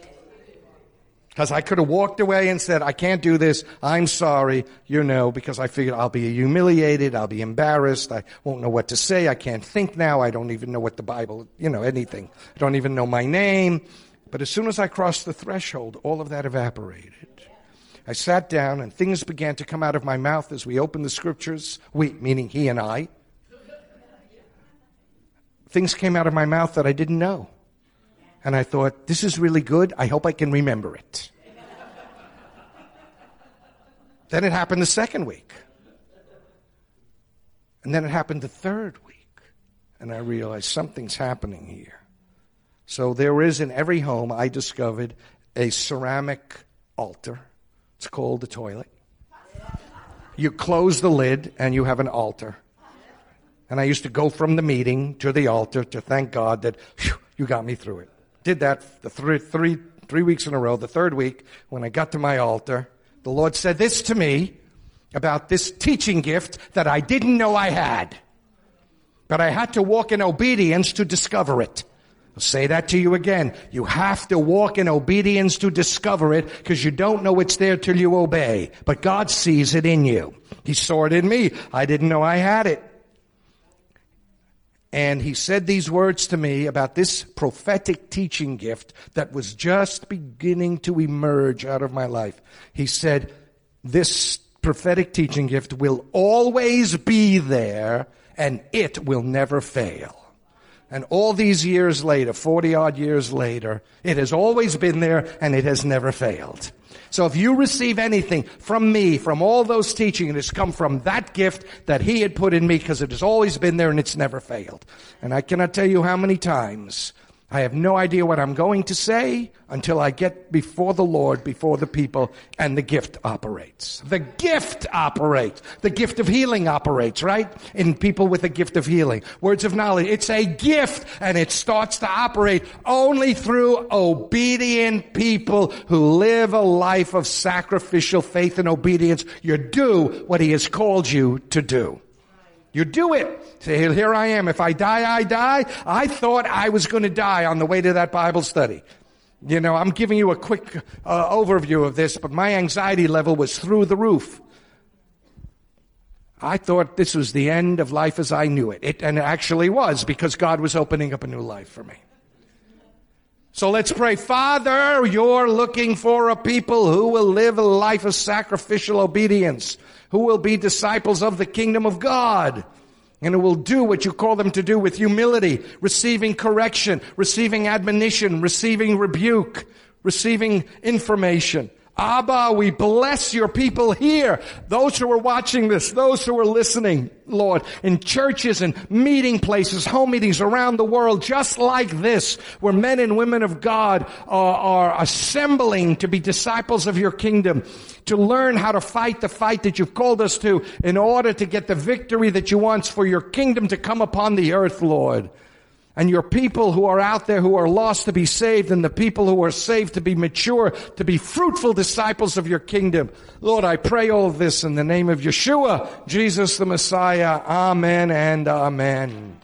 Because I could have walked away and said, I can't do this. I'm sorry. You know, because I figured I'll be humiliated. I'll be embarrassed. I won't know what to say. I can't think now. I don't even know what the Bible, you know, anything. I don't even know my name. But as soon as I crossed the threshold, all of that evaporated. I sat down and things began to come out of my mouth as we opened the scriptures. We, meaning he and I. Things came out of my mouth that I didn't know. And I thought, this is really good. I hope I can remember it. then it happened the second week. And then it happened the third week. And I realized something's happening here. So there is in every home, I discovered, a ceramic altar. It's called the toilet. You close the lid and you have an altar. And I used to go from the meeting to the altar to thank God that whew, you got me through it. Did that the three, three, three weeks in a row. The third week, when I got to my altar, the Lord said this to me about this teaching gift that I didn't know I had. But I had to walk in obedience to discover it. I'll say that to you again. You have to walk in obedience to discover it because you don't know it's there till you obey. But God sees it in you. He saw it in me. I didn't know I had it. And he said these words to me about this prophetic teaching gift that was just beginning to emerge out of my life. He said, this prophetic teaching gift will always be there and it will never fail. And all these years later, 40 odd years later, it has always been there and it has never failed. So if you receive anything from me, from all those teaching, it has come from that gift that he had put in me because it has always been there and it's never failed. And I cannot tell you how many times I have no idea what I'm going to say until I get before the Lord, before the people, and the gift operates. The gift operates. The gift of healing operates, right? In people with a gift of healing. Words of knowledge. It's a gift and it starts to operate only through obedient people who live a life of sacrificial faith and obedience. You do what he has called you to do. You do it. Say, here I am. If I die, I die. I thought I was going to die on the way to that Bible study. You know, I'm giving you a quick uh, overview of this, but my anxiety level was through the roof. I thought this was the end of life as I knew it. it. And it actually was because God was opening up a new life for me. So let's pray. Father, you're looking for a people who will live a life of sacrificial obedience who will be disciples of the kingdom of God and who will do what you call them to do with humility, receiving correction, receiving admonition, receiving rebuke, receiving information. Abba, we bless your people here. Those who are watching this, those who are listening, Lord, in churches and meeting places, home meetings around the world, just like this, where men and women of God are, are assembling to be disciples of your kingdom, to learn how to fight the fight that you've called us to in order to get the victory that you want for your kingdom to come upon the earth, Lord and your people who are out there who are lost to be saved and the people who are saved to be mature, to be fruitful disciples of your kingdom. Lord, I pray all this in the name of Yeshua, Jesus the Messiah. Amen and amen.